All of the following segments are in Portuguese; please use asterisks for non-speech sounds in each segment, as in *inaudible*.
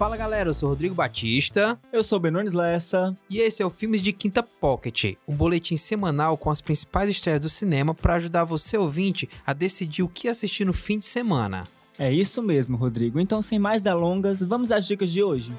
Fala galera, eu sou Rodrigo Batista. Eu sou Benones Lessa. E esse é o Filmes de Quinta Pocket, um boletim semanal com as principais estreias do cinema para ajudar você ouvinte a decidir o que assistir no fim de semana. É isso mesmo, Rodrigo. Então, sem mais delongas, vamos às dicas de hoje.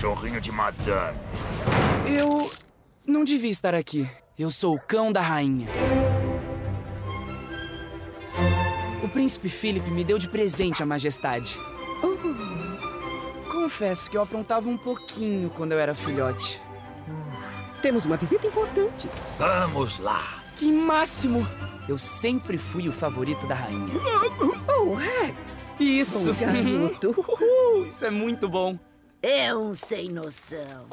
Cachorrinho de madame. Eu não devia estar aqui. Eu sou o cão da rainha. O príncipe Philip me deu de presente a majestade. Uh, confesso que eu aprontava um pouquinho quando eu era filhote. Temos uma visita importante. Vamos lá. Que máximo! Eu sempre fui o favorito da rainha. Oh, Rex! Isso! Bom garoto. *laughs* Uhul, Isso é muito bom. É um sem noção.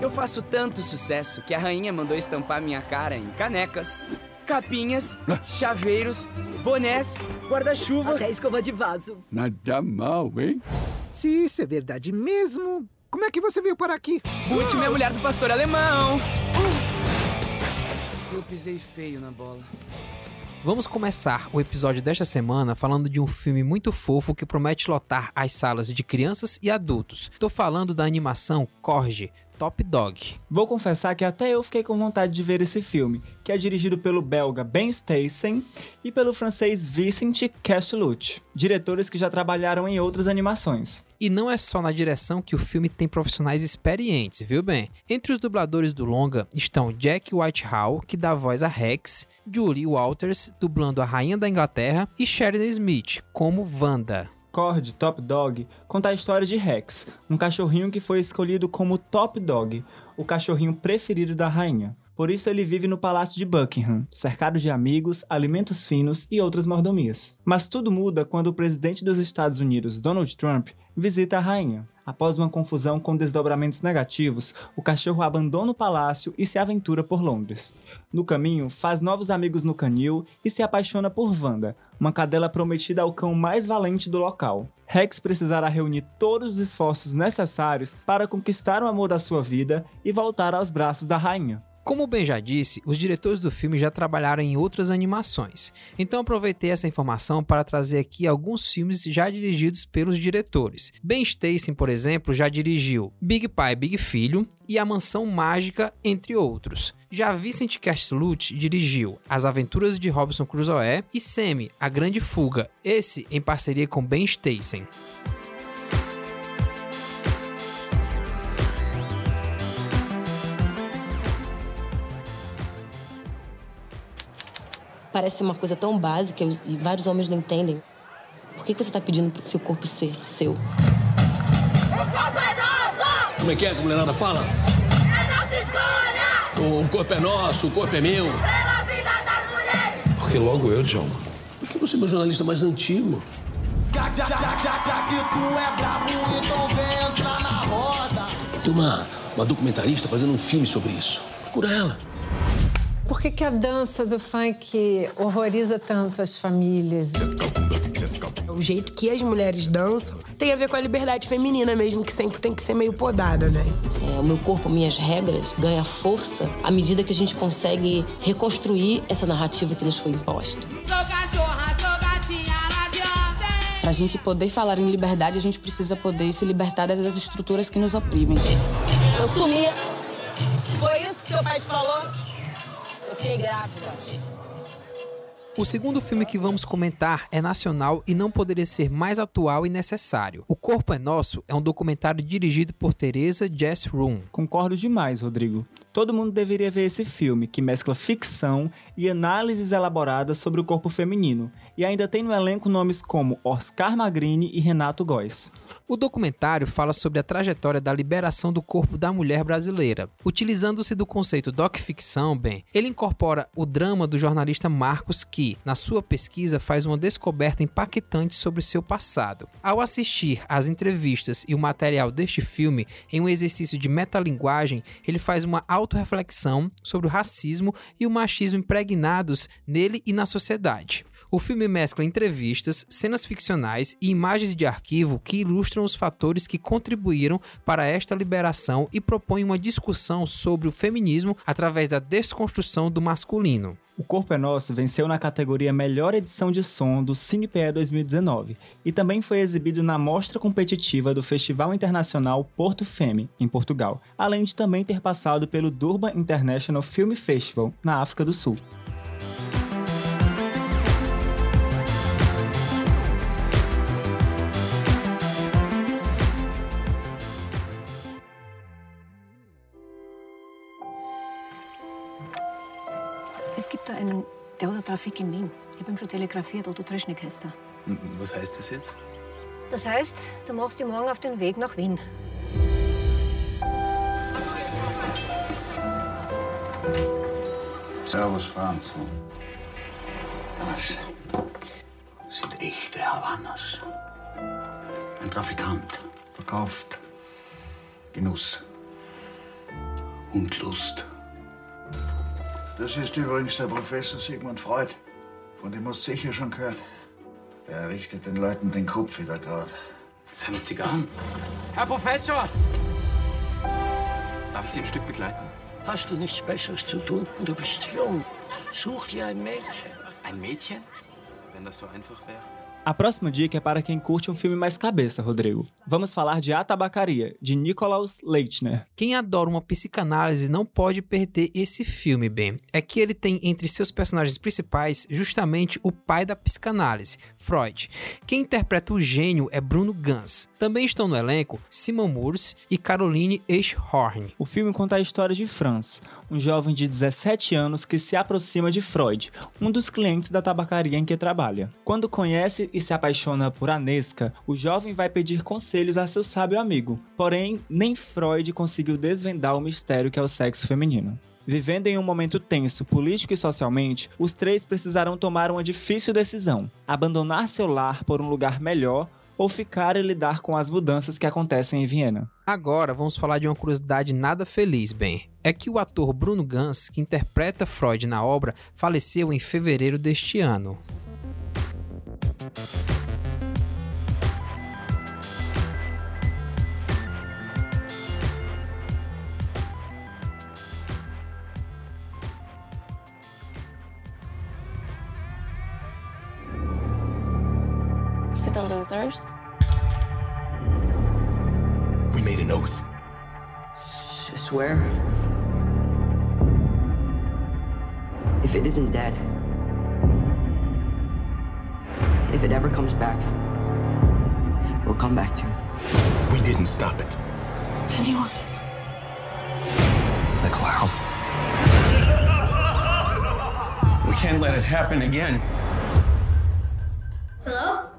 Eu faço tanto sucesso que a rainha mandou estampar minha cara em canecas, capinhas, chaveiros, bonés, guarda-chuva. Até escova de vaso. Nada mal, hein? Se isso é verdade mesmo, como é que você veio parar aqui? Butch, minha mulher do pastor alemão. Eu pisei feio na bola. Vamos começar o episódio desta semana falando de um filme muito fofo que promete lotar as salas de crianças e adultos. Tô falando da animação Corge, Top Dog. Vou confessar que até eu fiquei com vontade de ver esse filme, que é dirigido pelo belga Ben Stassen e pelo francês Vincent Castellucci, diretores que já trabalharam em outras animações. E não é só na direção que o filme tem profissionais experientes, viu bem? Entre os dubladores do longa estão Jack Whitehall, que dá voz a Rex, Julie Walters, dublando a Rainha da Inglaterra, e Sheridan Smith, como Wanda. Cord Top Dog conta a história de Rex, um cachorrinho que foi escolhido como Top Dog, o cachorrinho preferido da rainha. Por isso ele vive no palácio de Buckingham, cercado de amigos, alimentos finos e outras mordomias. Mas tudo muda quando o presidente dos Estados Unidos, Donald Trump, visita a rainha. Após uma confusão com desdobramentos negativos, o cachorro abandona o palácio e se aventura por Londres. No caminho, faz novos amigos no canil e se apaixona por Wanda, uma cadela prometida ao cão mais valente do local. Rex precisará reunir todos os esforços necessários para conquistar o amor da sua vida e voltar aos braços da rainha. Como bem já disse, os diretores do filme já trabalharam em outras animações, então aproveitei essa informação para trazer aqui alguns filmes já dirigidos pelos diretores. Ben Stacy, por exemplo, já dirigiu Big Pai Big Filho e A Mansão Mágica, entre outros. Já Vincent Castellucci dirigiu As Aventuras de Robinson Crusoe e Semi, A Grande Fuga, esse em parceria com Ben Stacy. Parece uma coisa tão básica e vários homens não entendem. Por que você está pedindo pro seu corpo ser seu? Como é que é que a mulherada fala? É nossa escolha! O corpo é nosso, o corpo é meu. Pela vida das mulheres! Porque logo eu, Djalma. Por que você é meu jornalista mais antigo? Já, já, já, já, já que tu é brabo, então vem entrar na roda. Tem uma, uma documentarista fazendo um filme sobre isso. Procura ela. Por que, que a dança do funk horroriza tanto as famílias? O jeito que as mulheres dançam tem a ver com a liberdade feminina mesmo, que sempre tem que ser meio podada, né? É, o meu corpo, minhas regras, ganha força à medida que a gente consegue reconstruir essa narrativa que nos foi imposta. Para a gente poder falar em liberdade, a gente precisa poder se libertar dessas estruturas que nos oprimem. Eu sumi. Foi isso que seu pai te falou? Eu fiquei grávida. O segundo filme que vamos comentar é nacional e não poderia ser mais atual e necessário. O Corpo é Nosso é um documentário dirigido por Teresa Jess Room. Concordo demais, Rodrigo. Todo mundo deveria ver esse filme, que mescla ficção e análises elaboradas sobre o corpo feminino, e ainda tem no elenco nomes como Oscar Magrini e Renato Góes. O documentário fala sobre a trajetória da liberação do corpo da mulher brasileira. Utilizando-se do conceito doc-ficção, bem, ele incorpora o drama do jornalista Marcos que, na sua pesquisa, faz uma descoberta impactante sobre seu passado. Ao assistir às entrevistas e o material deste filme em um exercício de metalinguagem, ele faz uma autorreflexão sobre o racismo e o machismo impregnados nele e na sociedade. O filme mescla entrevistas, cenas ficcionais e imagens de arquivo que ilustram os fatores que contribuíram para esta liberação e propõe uma discussão sobre o feminismo através da desconstrução do masculino. O Corpo é Nosso venceu na categoria Melhor Edição de Som do CinePE 2019 e também foi exibido na mostra competitiva do Festival Internacional Porto Femme, em Portugal, além de também ter passado pelo Durban International Film Festival, na África do Sul. Es gibt da einen Trafik in Wien. Ich habe ihm schon telegrafiert, Otto Treschnik heißt er. Was heißt das jetzt? Das heißt, du machst dich morgen auf den Weg nach Wien. Servus, Franz. Das sind echte Havannas. Ein Trafikant verkauft Genuss und Lust. Das ist übrigens der Professor Sigmund Freud. Von dem hast du sicher schon gehört. Der richtet den Leuten den Kopf wieder gerade. Seine Zigarren. Herr Professor! Darf ich Sie ein Stück begleiten? Hast du nichts Besseres zu tun? Du bist jung. Such dir ein Mädchen. Ein Mädchen? Wenn das so einfach wäre. A próxima dica é para quem curte um filme mais cabeça, Rodrigo. Vamos falar de A Tabacaria, de Nikolaus Leitner. Quem adora uma psicanálise não pode perder esse filme, bem. É que ele tem entre seus personagens principais justamente o pai da psicanálise, Freud. Quem interpreta o gênio é Bruno Ganz. Também estão no elenco Simon Moores e Caroline Eichhorn. O filme conta a história de Franz, um jovem de 17 anos que se aproxima de Freud, um dos clientes da tabacaria em que trabalha. Quando conhece e se apaixona por Anesca, o jovem vai pedir conselhos a seu sábio amigo. Porém, nem Freud conseguiu desvendar o mistério que é o sexo feminino. Vivendo em um momento tenso, político e socialmente, os três precisarão tomar uma difícil decisão: abandonar seu lar por um lugar melhor ou ficar e lidar com as mudanças que acontecem em Viena. Agora vamos falar de uma curiosidade nada feliz, bem. É que o ator Bruno Ganz, que interpreta Freud na obra, faleceu em fevereiro deste ano. We made an oath. I swear. If it isn't dead, if it ever comes back, we'll come back to it. We didn't stop it. Pennywise. The clown. We can't let it happen again. Hello?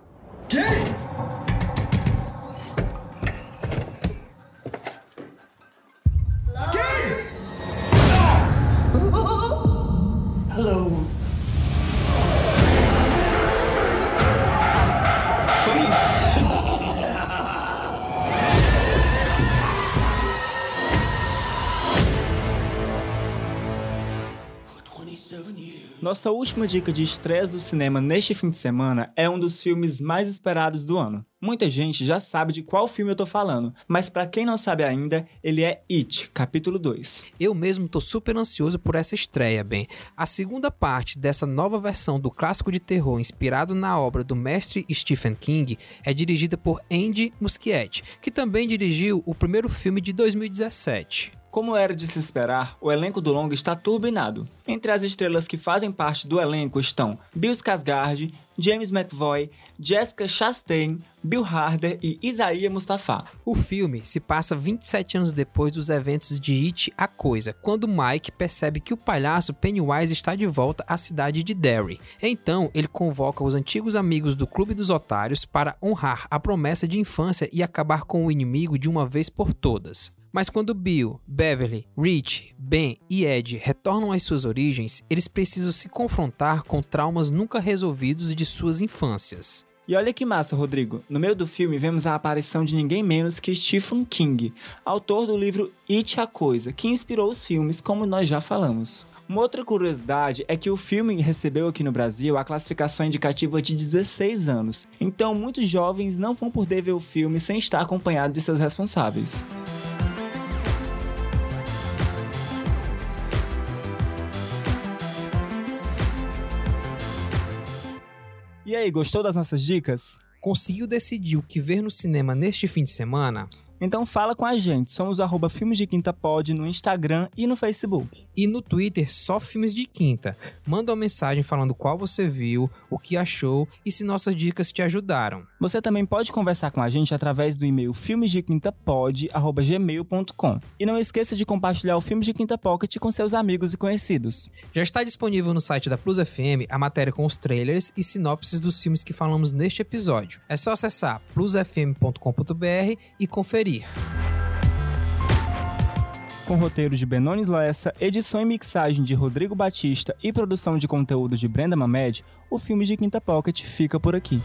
Nossa última dica de estresse do cinema neste fim de semana é um dos filmes mais esperados do ano. Muita gente já sabe de qual filme eu tô falando, mas para quem não sabe ainda, ele é It, capítulo 2. Eu mesmo tô super ansioso por essa estreia, bem. A segunda parte dessa nova versão do clássico de terror inspirado na obra do mestre Stephen King é dirigida por Andy Muschietti, que também dirigiu o primeiro filme de 2017. Como era de se esperar, o elenco do longa está turbinado. Entre as estrelas que fazem parte do elenco estão Bill Skarsgård, James McVoy, Jessica Chastain, Bill Harder e Isaiah Mustafa. O filme se passa 27 anos depois dos eventos de It a Coisa, quando Mike percebe que o palhaço Pennywise está de volta à cidade de Derry. Então, ele convoca os antigos amigos do Clube dos Otários para honrar a promessa de infância e acabar com o inimigo de uma vez por todas. Mas quando Bill, Beverly, Rich, Ben e Ed retornam às suas origens, eles precisam se confrontar com traumas nunca resolvidos de suas infâncias. E olha que massa, Rodrigo. No meio do filme vemos a aparição de ninguém menos que Stephen King, autor do livro It a Coisa, que inspirou os filmes, como nós já falamos. Uma outra curiosidade é que o filme recebeu aqui no Brasil a classificação indicativa de 16 anos, então muitos jovens não vão poder ver o filme sem estar acompanhado de seus responsáveis. E aí, gostou das nossas dicas? Conseguiu decidir o que ver no cinema neste fim de semana? Então fala com a gente. Somos arroba Filmes de Quinta Pod no Instagram e no Facebook. E no Twitter, só Filmes de Quinta. Manda uma mensagem falando qual você viu, o que achou e se nossas dicas te ajudaram. Você também pode conversar com a gente através do e-mail filmesdequintapod.gmail.com. E não esqueça de compartilhar o Filmes de Quinta Pocket com seus amigos e conhecidos. Já está disponível no site da Plus FM a matéria com os trailers e sinopses dos filmes que falamos neste episódio. É só acessar plusfm.com.br e conferir. Com roteiro de Benones Lessa, edição e mixagem de Rodrigo Batista e produção de conteúdo de Brenda Mamed, o filme de Quinta Pocket fica por aqui.